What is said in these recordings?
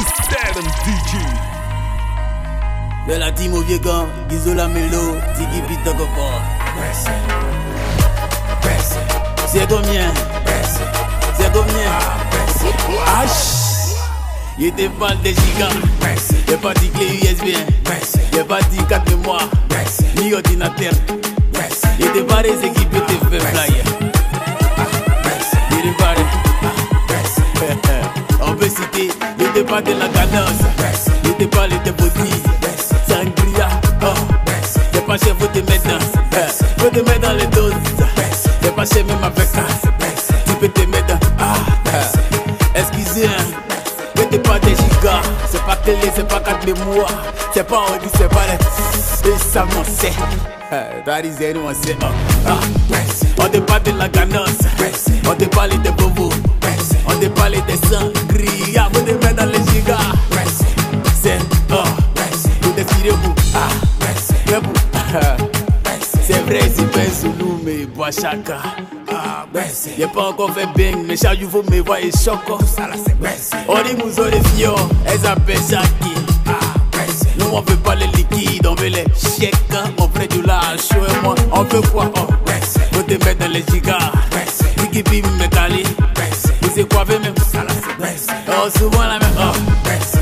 System DJ. De la team au vieux gant, la mélo, Tiki Pita Coco. C'est combien C'est combien H. Il était pas des gigas. Y'a pas dit clé USB Y'a pas dit 4 mémoires Ni ordinateur. Il était pas des équipes de fait flyer. Il était pas On Il était pas de la cadence. Était pas les dépotis Sangria. Oh. Pas chef, faut te mettre dans Faut te mettre dans les doses. Pas chef même avec ça Tu peux te mettre dans Ah. Excusez hein Mettez pas des gigas. C'est pas télé, c'est pas 4 mémoires. C'est pas Audi, c'est pas les Et ça m'en sait That is anyone say oh. ah. On te parle de la ganance On te parle des parle des sangria Vous te mettre dans les gigas. C'est oh Vous défilez vous Ah Mais vous C'est vrai si ben sous nous mais bois chaka Ah Y'a pas encore fait bang Mais chaque jour vous me voyez choco. On dit nous on les fions Elles appellent Shaki nous on veut pas les liquides, on veut les chèques On fait du lâche, et moi on veut quoi? Oh. Faut te mettre dans les gigas. Tiki pim me cali C'est quoi même Oh souvent la même oh.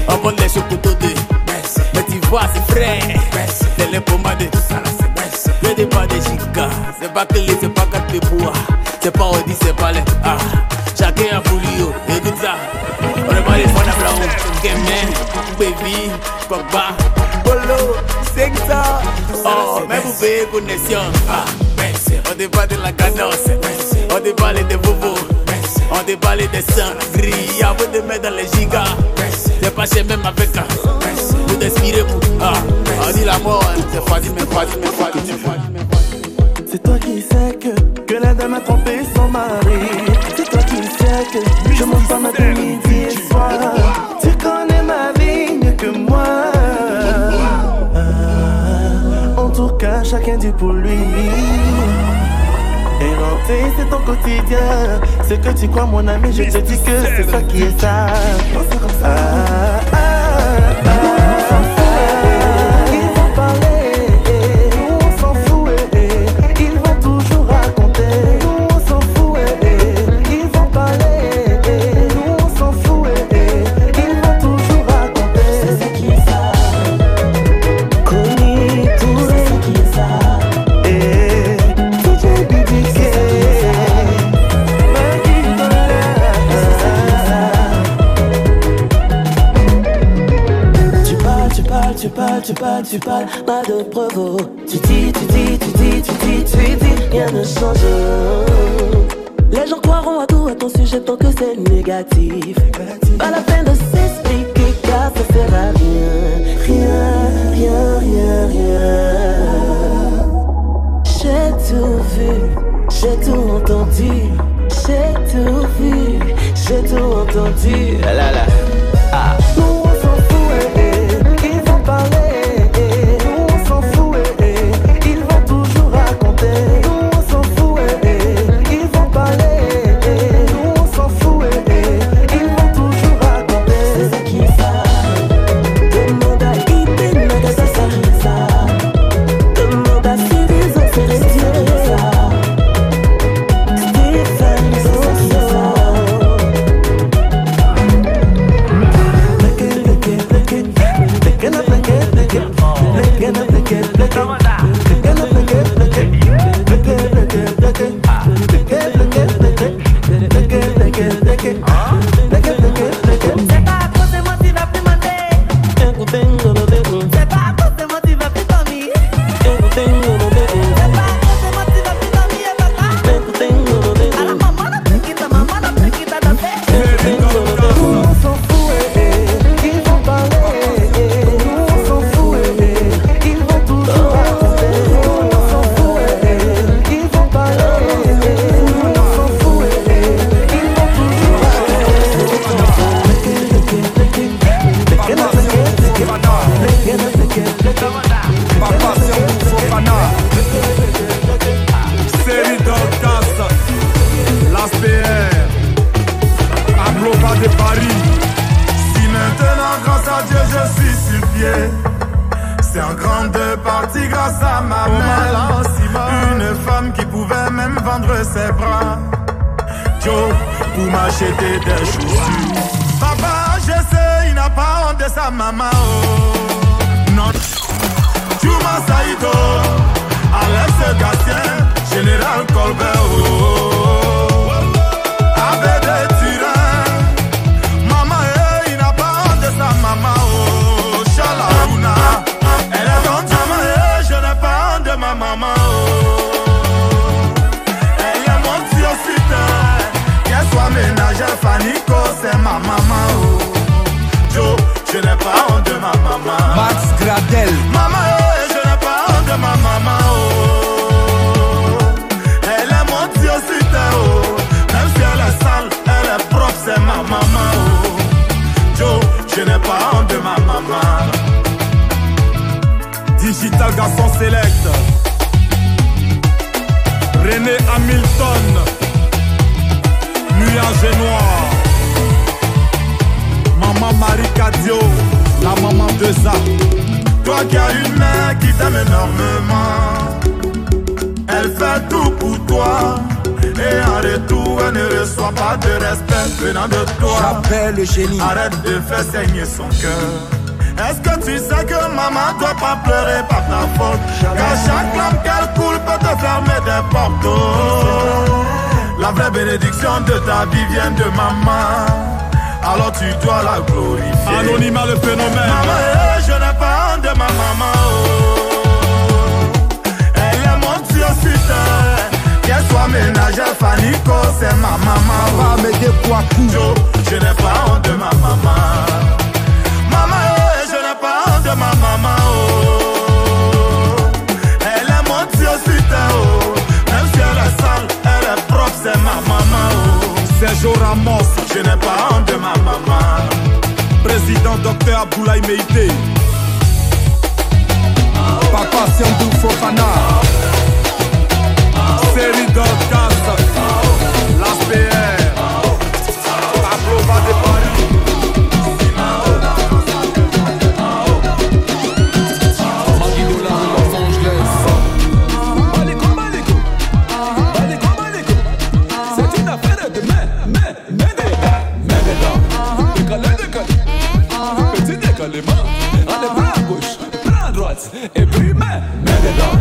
On prend les chocotos de Mais tu vois c'est frais C'est les pommades des pas des gigas. C'est pas que les c'est pas quatre bois. C'est pas Audi c'est pas les ah. Chacun a pour lui oh. écoute ça. On est pas les fonds d'ablaou Gamin, baby, papa. Bolo, c'est ça. Oh, mais vous payez connexion ah. On déballe de la cadence. On déballe des bobos On déballe des sangria Vous te mettre dans les gigas C'est pas chez même avec un Vous t'inspirez vous ah. On dit la mort, hein. c'est facile, mais facile, mais facile C'est ton quotidien. Ce que tu crois, mon ami, je te dis que c'est ça qui est ça. Ah. Tu parles, pas de provo. Tu dis, tu dis, tu dis, tu dis, tu dis, rien ne change. Les gens croiront à tout à ton sujet tant que c'est négatif. Pas la peine de s'expliquer car ça sert à rien. Rien, rien, rien, rien. J'ai tout vu, j'ai tout entendu, j'ai tout vu, j'ai tout entendu. Là là. Ah. Marie Cadio, la maman de ça. Toi qui as une mère qui t'aime énormément, elle fait tout pour toi. Et en retour, elle ne reçoit pas de respect venant de toi. J'appelle le génie. Arrête de faire saigner son cœur. Est-ce que tu sais que maman doit pas pleurer par ta faute? Car chaque lame qu'elle coule peut te fermer des portes. La vraie bénédiction de ta vie vient de maman alors tu dois la glorifier. Anonymat le phénomène. Maman, euh, je n'ai pas honte de ma maman. Oh. Elle est mon Dieu diocite. Qu'elle soit ménagère, Fanico, c'est ma maman. Va me quoi Je n'ai pas honte de ma maman. Sergio Ramos, je n'ai pas honte de ma maman. Président docteur Aboulaye Meïté. Papa Siandou Fofana. Série Ebrime Mededa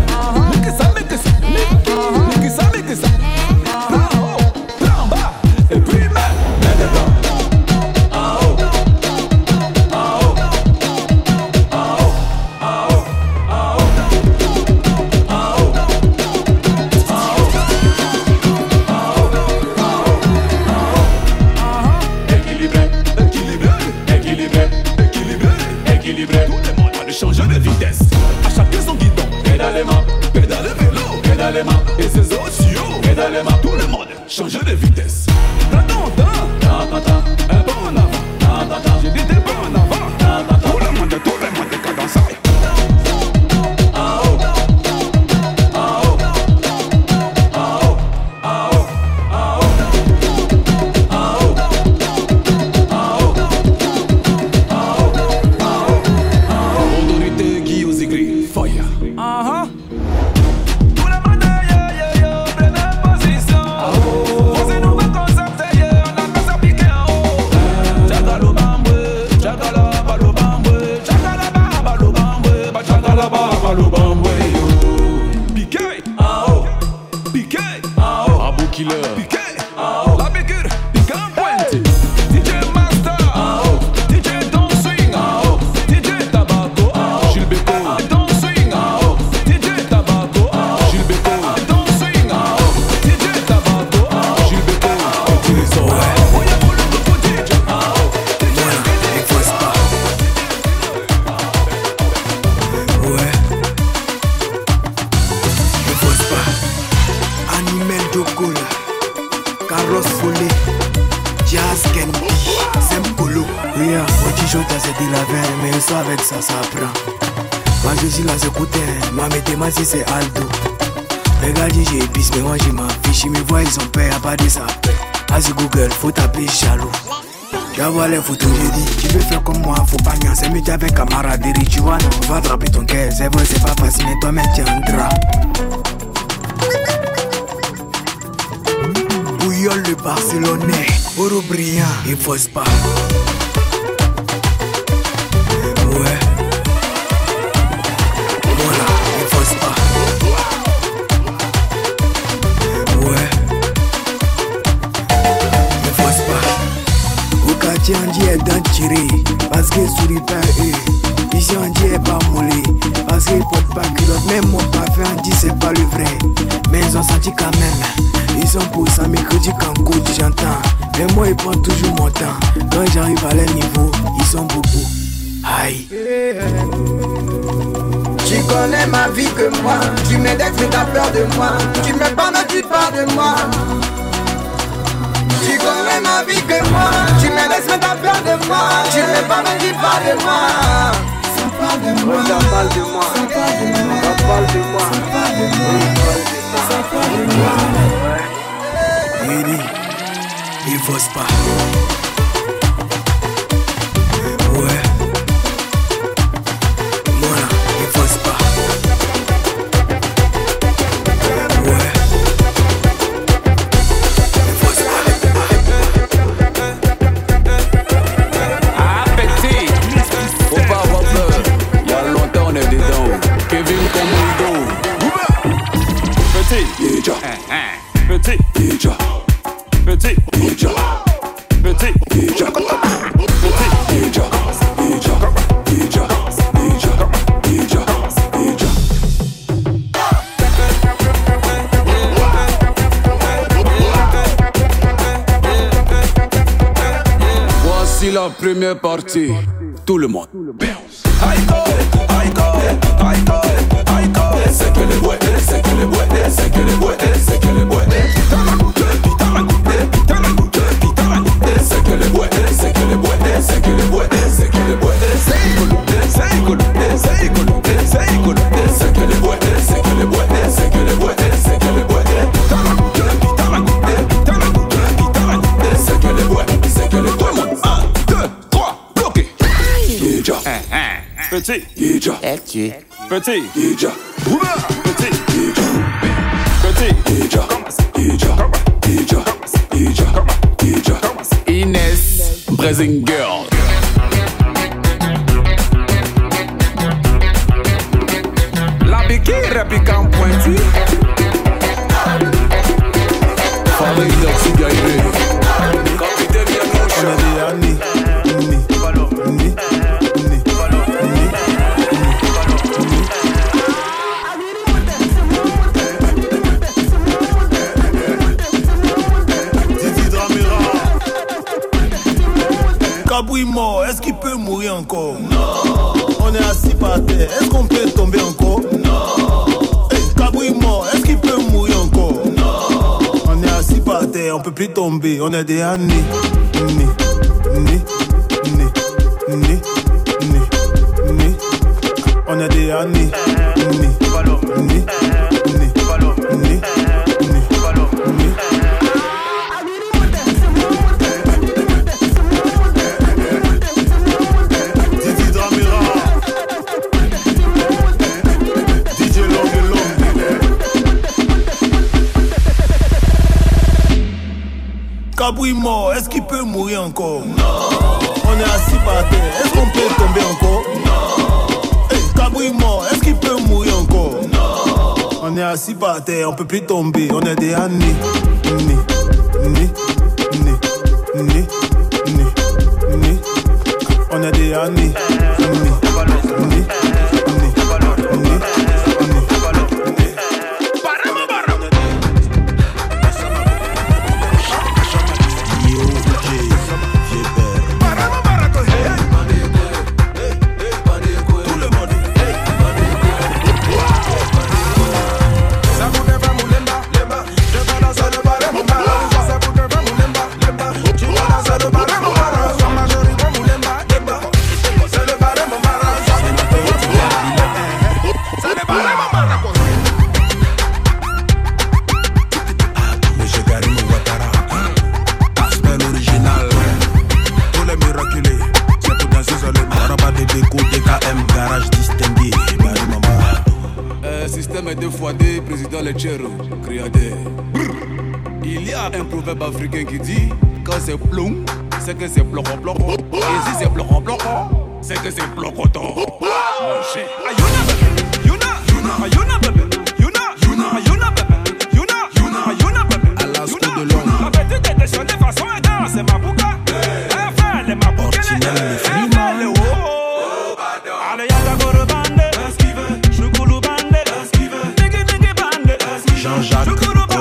moi si c'est Aldo. Regarde, j'ai épice, mais moi j'ai ma fiche. Ils me voient, ils ont peur à pas de ça. As Google, faut taper jaloux. Tu vas voir les photos, j'ai dit, tu veux faire comme moi, faut pas nier, c'est mieux avec camaraderie, tu vois, non, on va attraper ton cœur, c'est vrai, c'est pas facile, mais toi-même tu entras. Bouillon le Barcelonais, Oro il faut pas. Dit est dans tiré. Parce que souris pas eux. Ici, on dit pas moulé. Parce qu'ils portent pas culotte. Même mon parfum, on dit c'est pas le vrai. Mais ils ont senti quand même. Ils sont pour ça, mercredi quand coach, j'entends. Mais moi, ils prennent toujours mon temps. Quand j'arrive à leur niveau, ils sont beaucoup. Aïe. Tu connais ma vie que moi Tu m'index mais t'as peur de moi Tu me parles mais tu parles de moi parles de moi Ça parle de moi Ça parle de moi Ça parle de moi Ça parle de moi Ça parle de moi Ça parle de moi pas. Première partie. Tout le monde. Petit. Petit. Petit. Petit. Ninja. Petit. Inès. Brazing Girl. La biquille pique en pointille. Fabrique. Est-ce qu'il peut mourir encore? Non. On est assis par terre, est-ce qu'on peut tomber encore? Non. Hey, Kabouille mort, est-ce qu'il peut mourir encore? Non. On est assis par terre, on peut plus tomber, on est des années. Né, né, né, né, né, né. On est des années. Né, né, né, né, né, né. Est-ce qu'il peut mourir encore? Non. On est assis par terre, est-ce qu'on peut tomber encore? Non. Kabouille mort, est-ce qu'il peut mourir encore? Non. On est assis par terre, on peut plus tomber, on est des années. Né, né, né, né, né, né. On est des années. Né, né, né, créateur. Il y a un proverbe africain qui dit Quand c'est plomb, c'est que c'est bloc en bloc. Et si c'est bloc en bloc, c'est que c'est bloc en Jacques.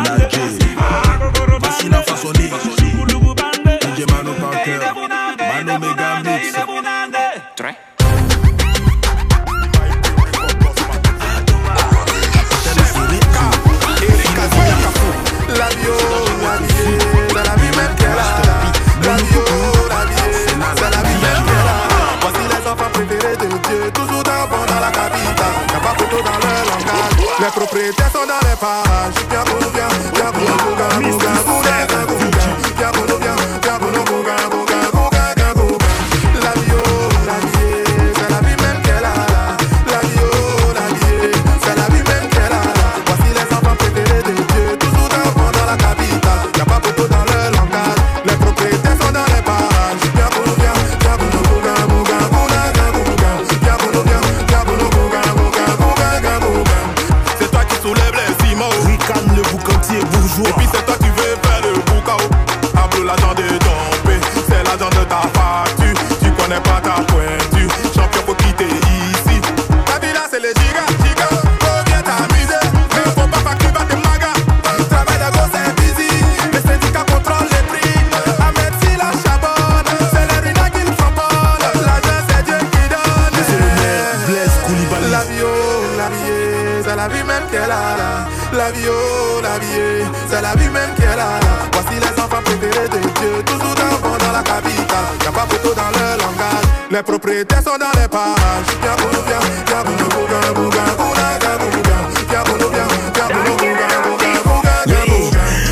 Les propriétés sont dans les parages. Viens pour nous, bouga, bouga, bouga, bouga, bouga, bouga, bouga.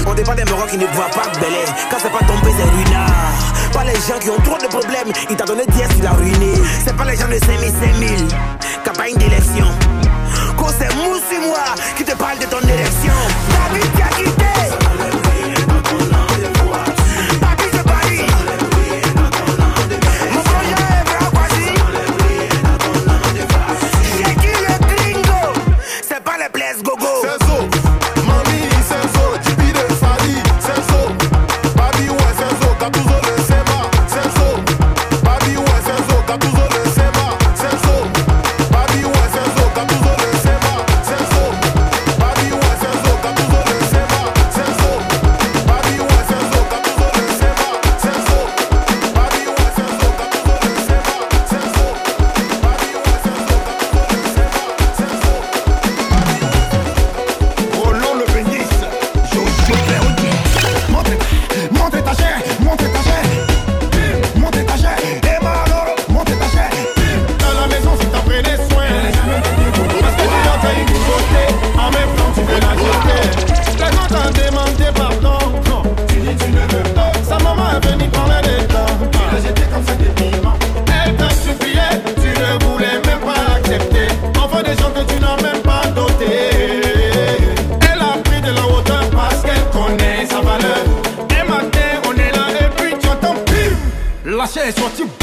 On dépend des Marocains qui ne voient pas Belé. Quand c'est pas tombé, c'est ruinard. Pas les gens qui ont trop de problèmes, il t'a donné 10, il a ruiné. C'est pas les gens de 5000, 5000. Capagne de What you?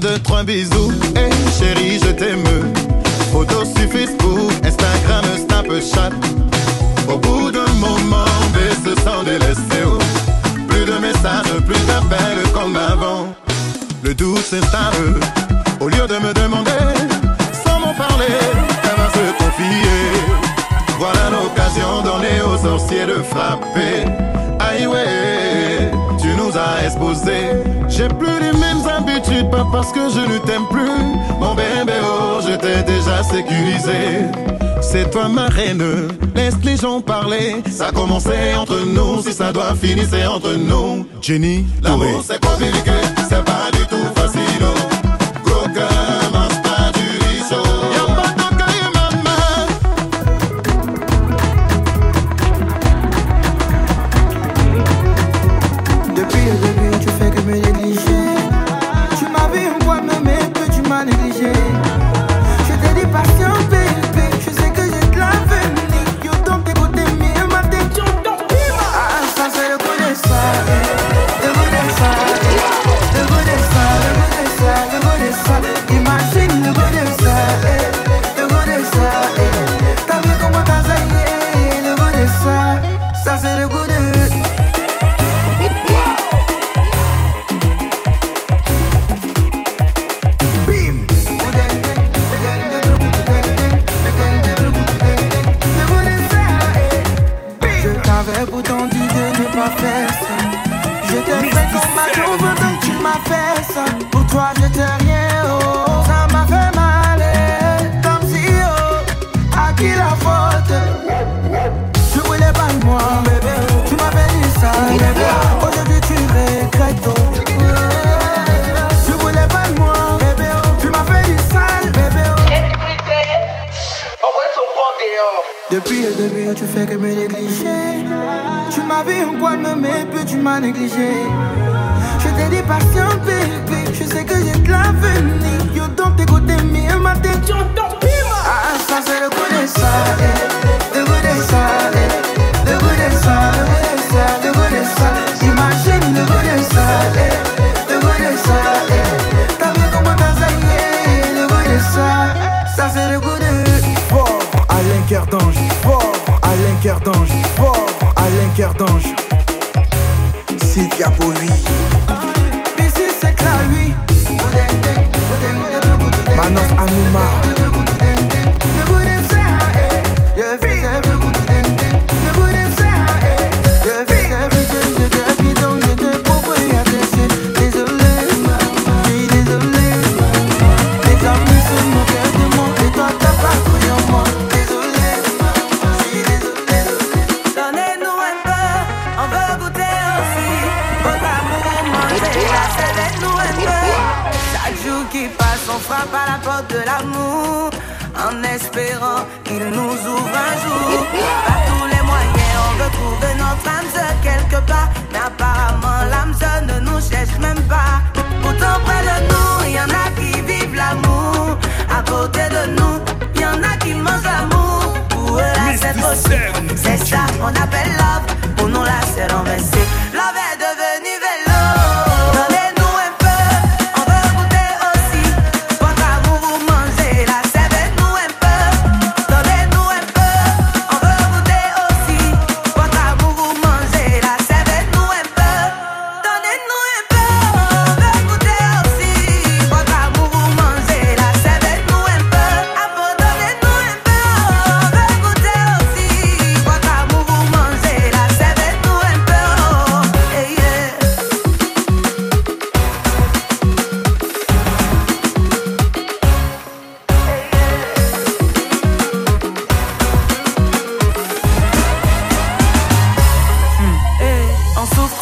De trois bisous. Hé eh, chérie, je t'aime. Photos suffisent pour Instagram, Snapchat. Au bout d'un moment, baisse sans délaisser. Oh. Plus de messages, plus d'appels comme avant. Le doute s'installe. Au lieu de me demander, sans m'en parler, elle va se confier? Voilà l'occasion donnée aux sorciers de frapper. Aïe, ouais, tu nous as exposés. J'ai plus pas parce que je ne t'aime plus. Mon bébé, oh, je t'ai déjà sécurisé. C'est toi ma reine, laisse les gens parler. Ça commençait entre nous, si ça doit finir, c'est entre nous. Jenny, l'amour c'est compliqué. my single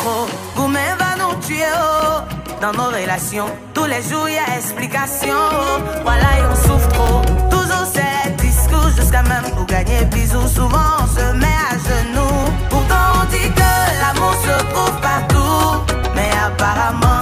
trop. Vous nous tuer. Oh. Dans nos relations, tous les jours, il y a explication. Voilà, et on souffre trop. Toujours ces discours, jusqu'à même pour gagner bisous. Souvent, on se met à genoux. Pourtant, on dit que l'amour se trouve partout. Mais apparemment,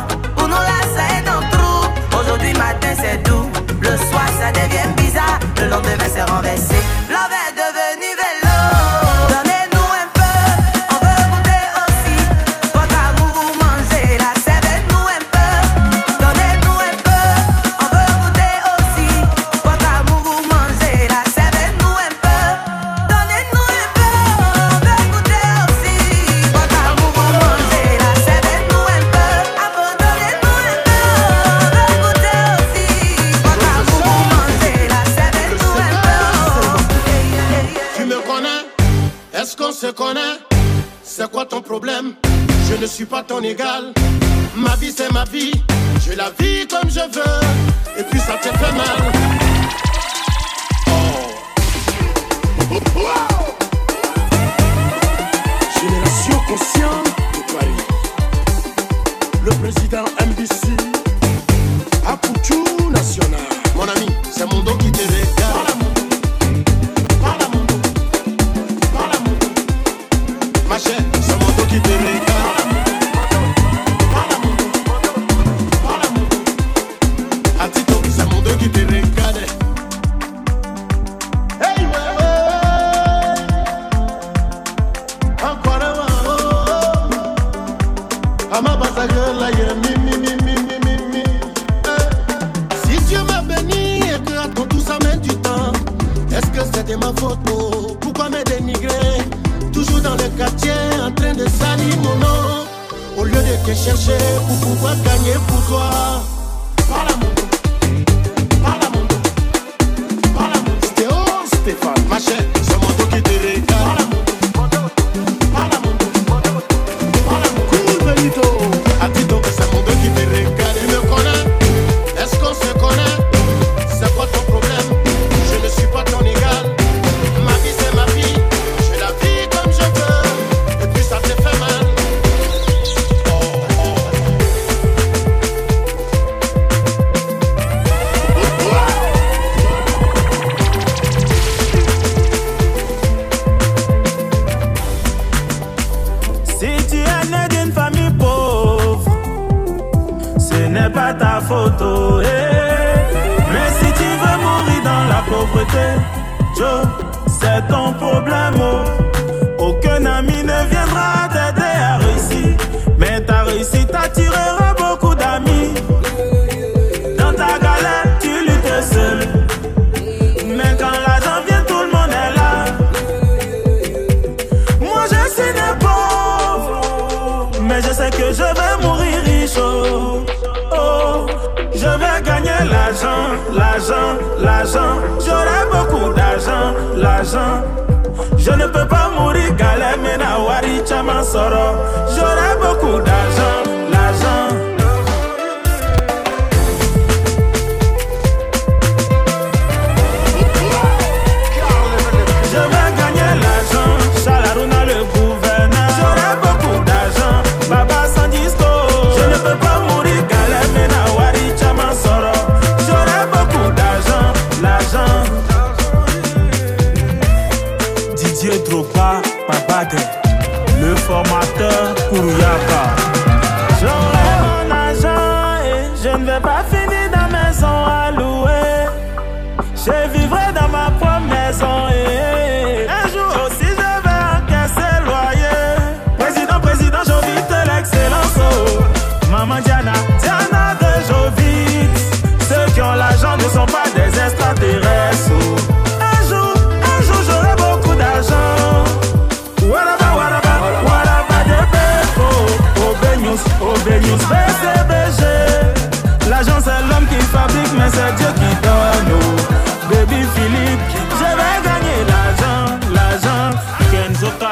je suis pas ton égal. Ma vie, c'est ma vie, je la vis comme je veux, et puis ça te fait mal. Oh. Génération consciente de Paris. Le président MBC, à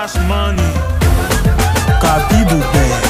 cash money. Kabibu Bear.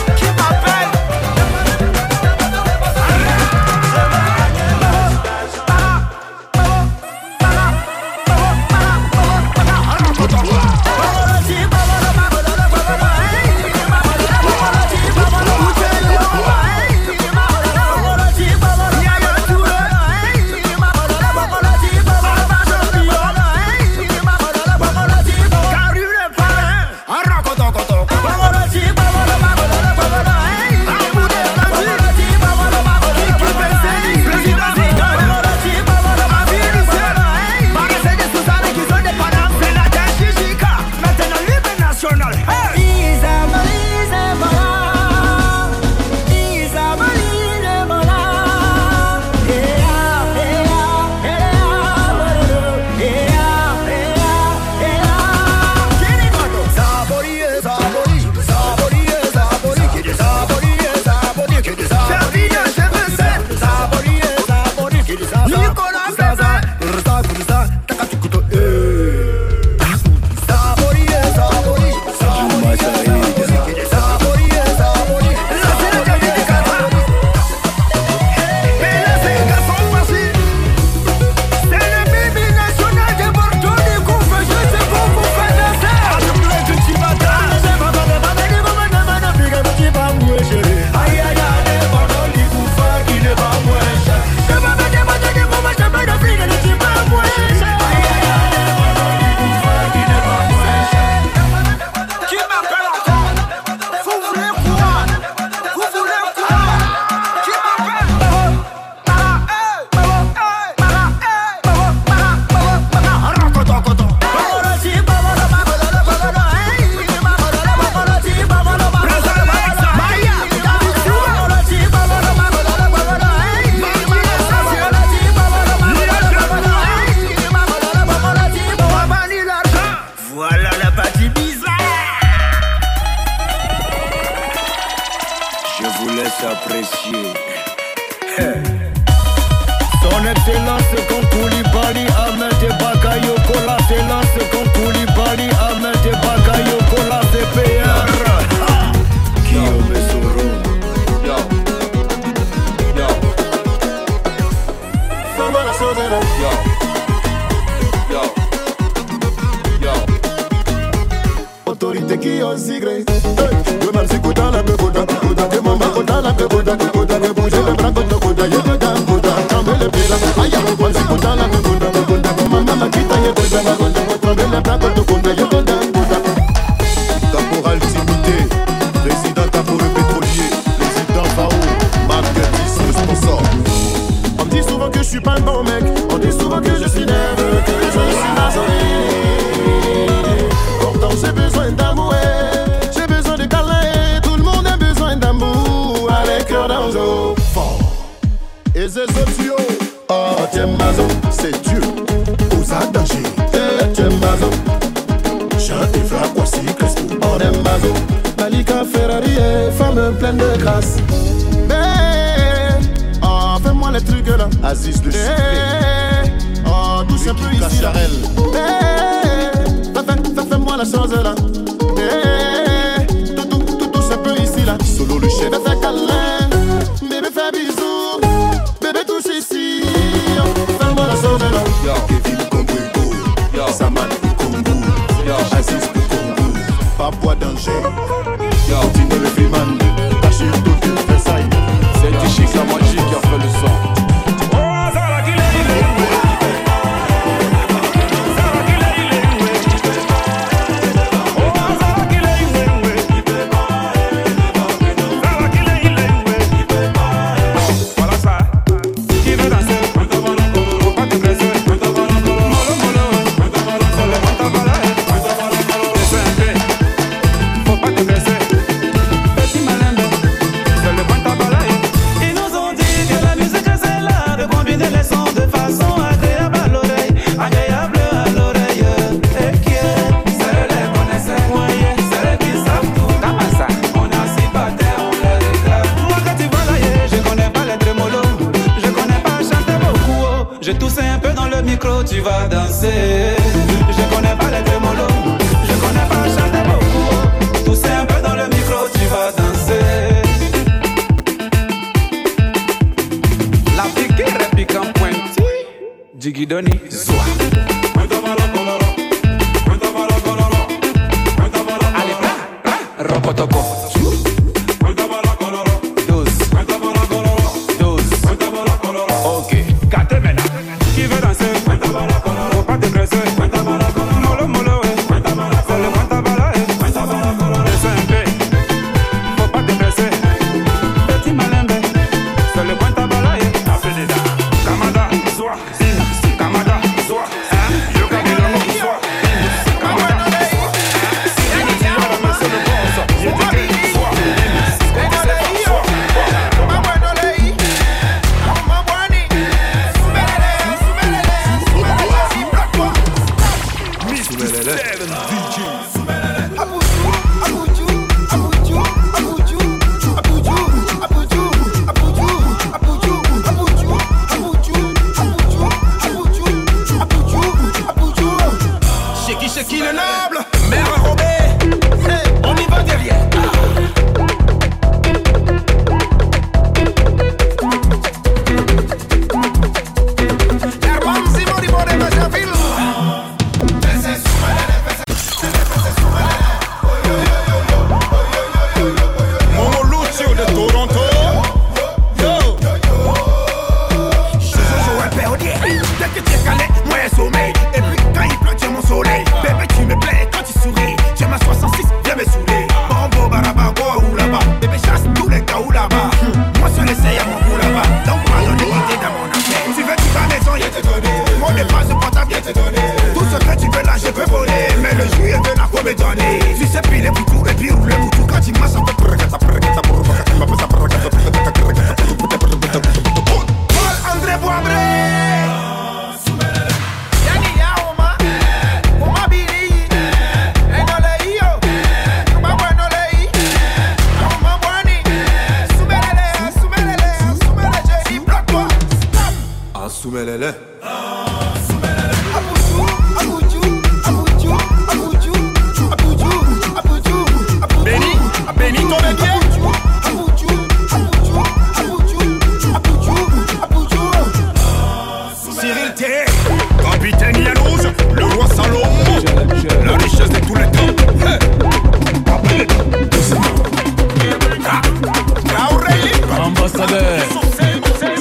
Ambassadeur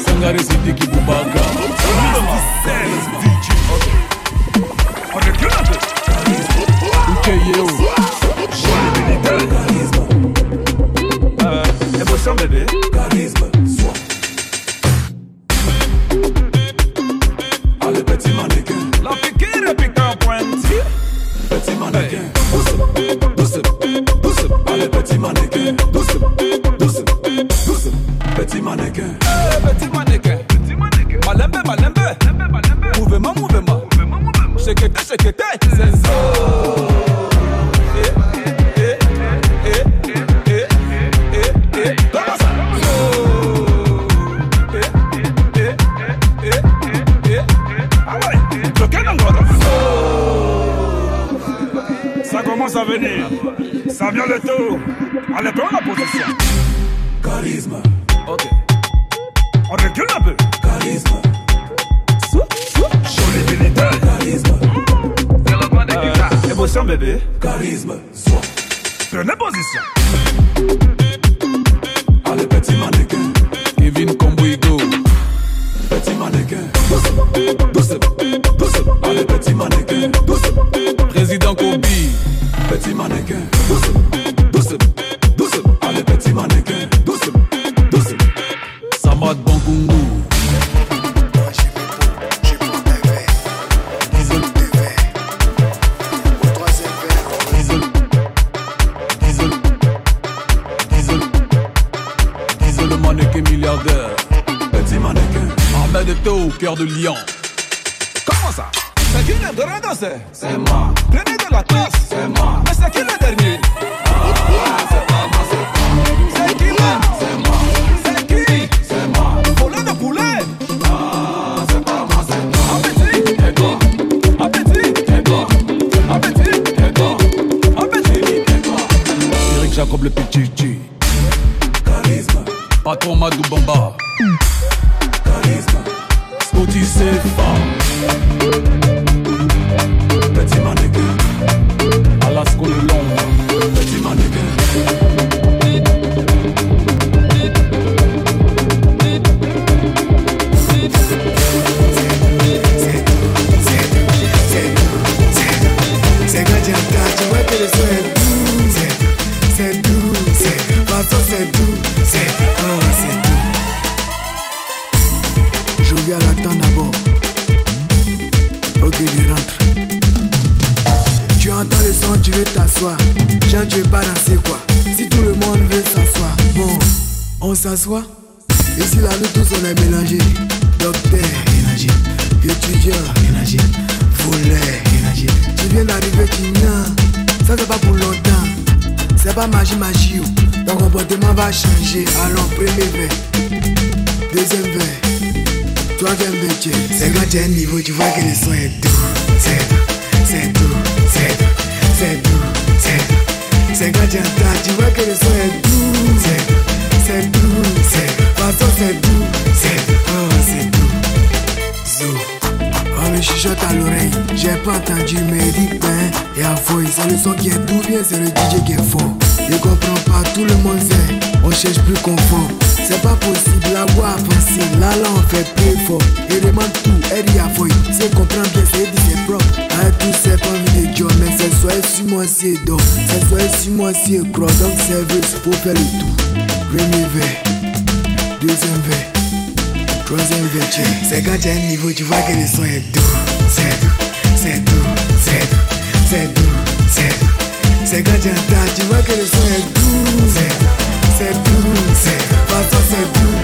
Sangare Sidiki Bumba. Eto, cœur de lion. Comment ça? C'est qui le dernier danser C'est moi. Prenez de la classe C'est moi. Mais c'est qui le dernier? C'est pas moi, c'est pas C'est qui là C'est moi. C'est qui? C'est moi. De poulet Ah, c'est pas moi, c'est moi. Appétit Et toi Appétit Et toi Appétit Et toi Appétit Et toi Eric Jacob le petit Charisme Patron Madou Bamba Pas magie, magie. oh. Ton comportement va changer. Allons, premier verre. Deuxième verre. Troisième verre. C'est quand tu un niveau, tu vois que le son est doux. C'est doux, c'est doux, c'est doux, c'est doux, c'est doux. C'est quand tu entends, tu vois que le son est doux. C'est doux, c'est doux, c'est doux. Façon, c'est doux, c'est doux, oh, c'est doux. Zou. On me chuchote à l'oreille, j'ai pas entendu mais dit ben Y'a fouille, c'est le son qui est doux bien, c'est le DJ qui est fort Je comprends pas, tout le monde sait, on cherche plus confort C'est pas possible, la voix a pensé, là là on fait plus fort Il demande tout, elle à fouille, c'est comprendre bien, c'est dit c'est propre. Avec tout c'est pas envie de mais c'est soit sur moi c'est d'or C'est soit sur moi c'est croix, donc service pour faire le tout. Premier verre, deuxième verre. Troisième vertier, c'est quand tu as un niveau, tu vois que le son est doux. C'est doux, c'est doux, c'est doux, c'est doux, c'est doux. C'est quand tu entends, tu vois que le son est doux. C'est doux, c'est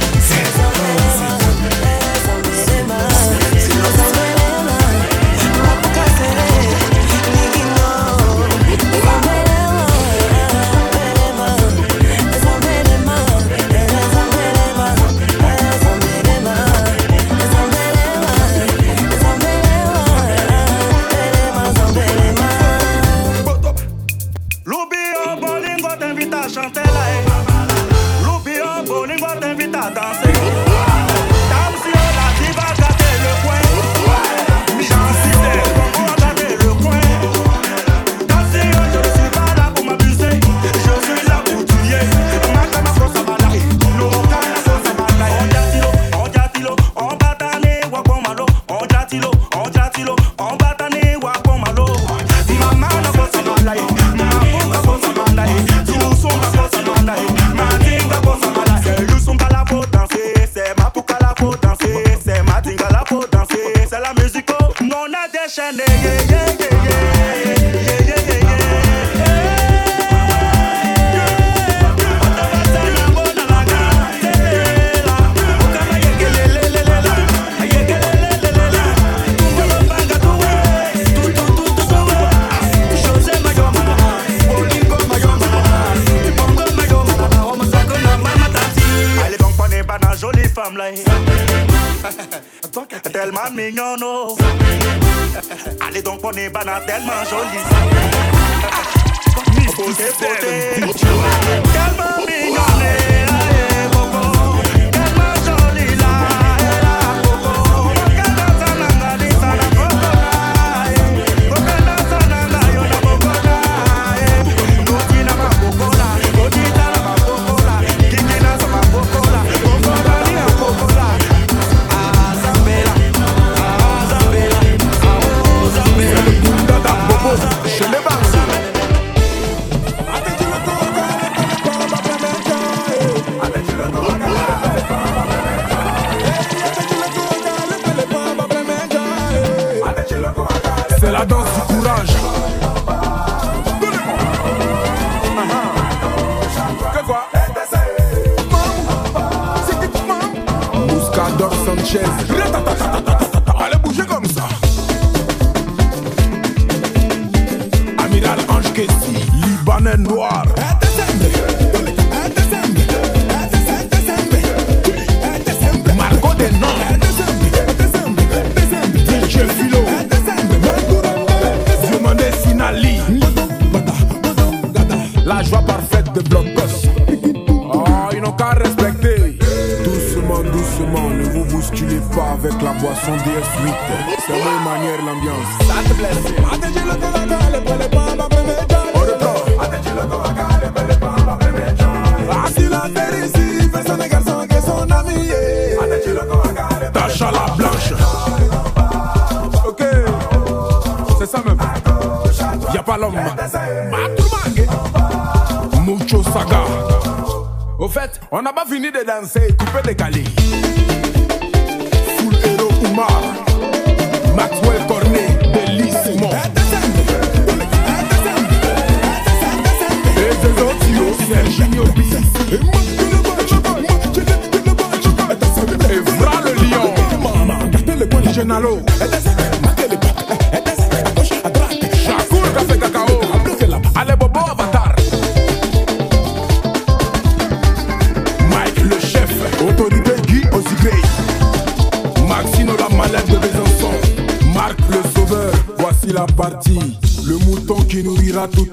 and say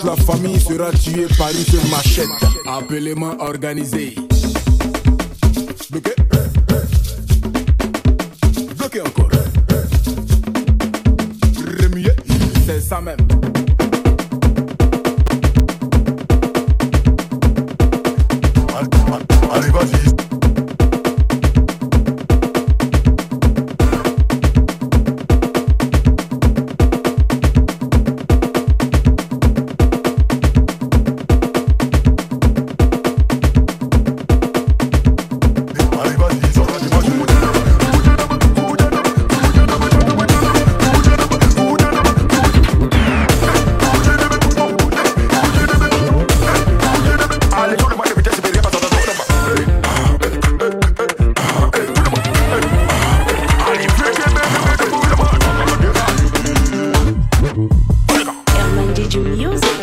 la famille sera tuée par une seule machette. Appelez-moi organisé. Elman, did you music?